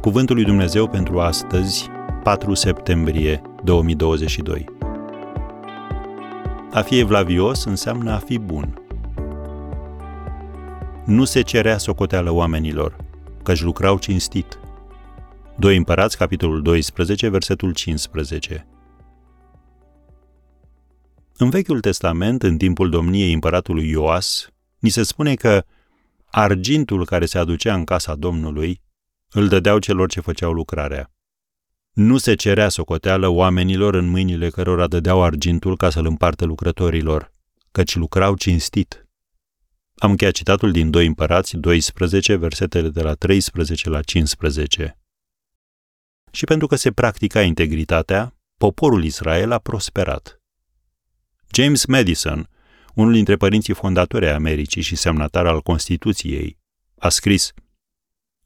Cuvântul lui Dumnezeu pentru astăzi, 4 septembrie 2022. A fi evlavios înseamnă a fi bun. Nu se cerea socoteală oamenilor, căci lucrau cinstit. 2 Împărați, capitolul 12, versetul 15. În Vechiul Testament, în timpul domniei împăratului Ioas, ni se spune că argintul care se aducea în casa Domnului îl dădeau celor ce făceau lucrarea. Nu se cerea socoteală oamenilor în mâinile cărora dădeau argintul ca să-l împartă lucrătorilor, căci lucrau cinstit. Am încheiat citatul din 2 Împărați 12, versetele de la 13 la 15. Și pentru că se practica integritatea, poporul Israel a prosperat. James Madison, unul dintre părinții fondatori ai Americii și semnatar al Constituției, a scris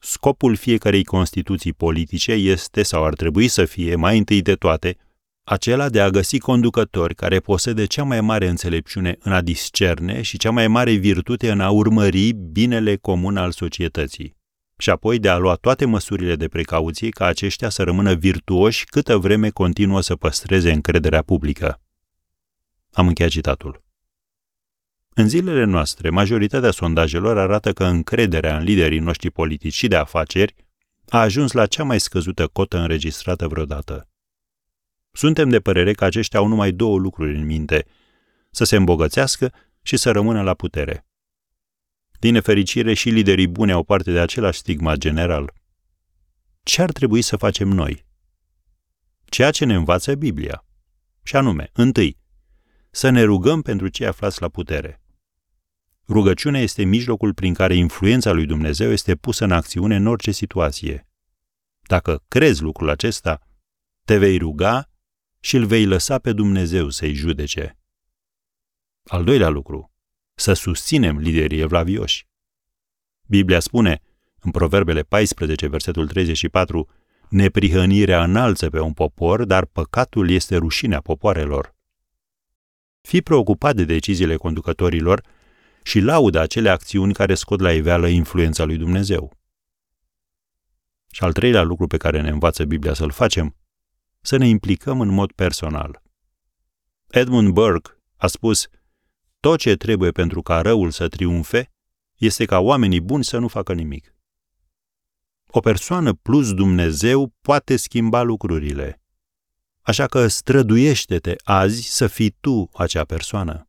Scopul fiecarei constituții politice este sau ar trebui să fie, mai întâi de toate, acela de a găsi conducători care posede cea mai mare înțelepciune în a discerne și cea mai mare virtute în a urmări binele comun al societății, și apoi de a lua toate măsurile de precauție ca aceștia să rămână virtuoși câtă vreme continuă să păstreze încrederea publică. Am încheiat citatul. În zilele noastre, majoritatea sondajelor arată că încrederea în liderii noștri politici și de afaceri a ajuns la cea mai scăzută cotă înregistrată vreodată. Suntem de părere că aceștia au numai două lucruri în minte, să se îmbogățească și să rămână la putere. Din nefericire, și liderii buni au parte de același stigma general. Ce ar trebui să facem noi? Ceea ce ne învață Biblia. Și anume, întâi, să ne rugăm pentru cei aflați la putere. Rugăciunea este mijlocul prin care influența lui Dumnezeu este pusă în acțiune în orice situație. Dacă crezi lucrul acesta, te vei ruga și îl vei lăsa pe Dumnezeu să-i judece. Al doilea lucru, să susținem liderii evlavioși. Biblia spune, în Proverbele 14, versetul 34, Neprihănirea înalță pe un popor, dar păcatul este rușinea popoarelor. Fii preocupat de deciziile conducătorilor și laudă acele acțiuni care scot la iveală influența lui Dumnezeu. Și al treilea lucru pe care ne învață Biblia să-l facem, să ne implicăm în mod personal. Edmund Burke a spus, tot ce trebuie pentru ca răul să triumfe este ca oamenii buni să nu facă nimic. O persoană plus Dumnezeu poate schimba lucrurile. Așa că străduiește-te azi să fii tu acea persoană.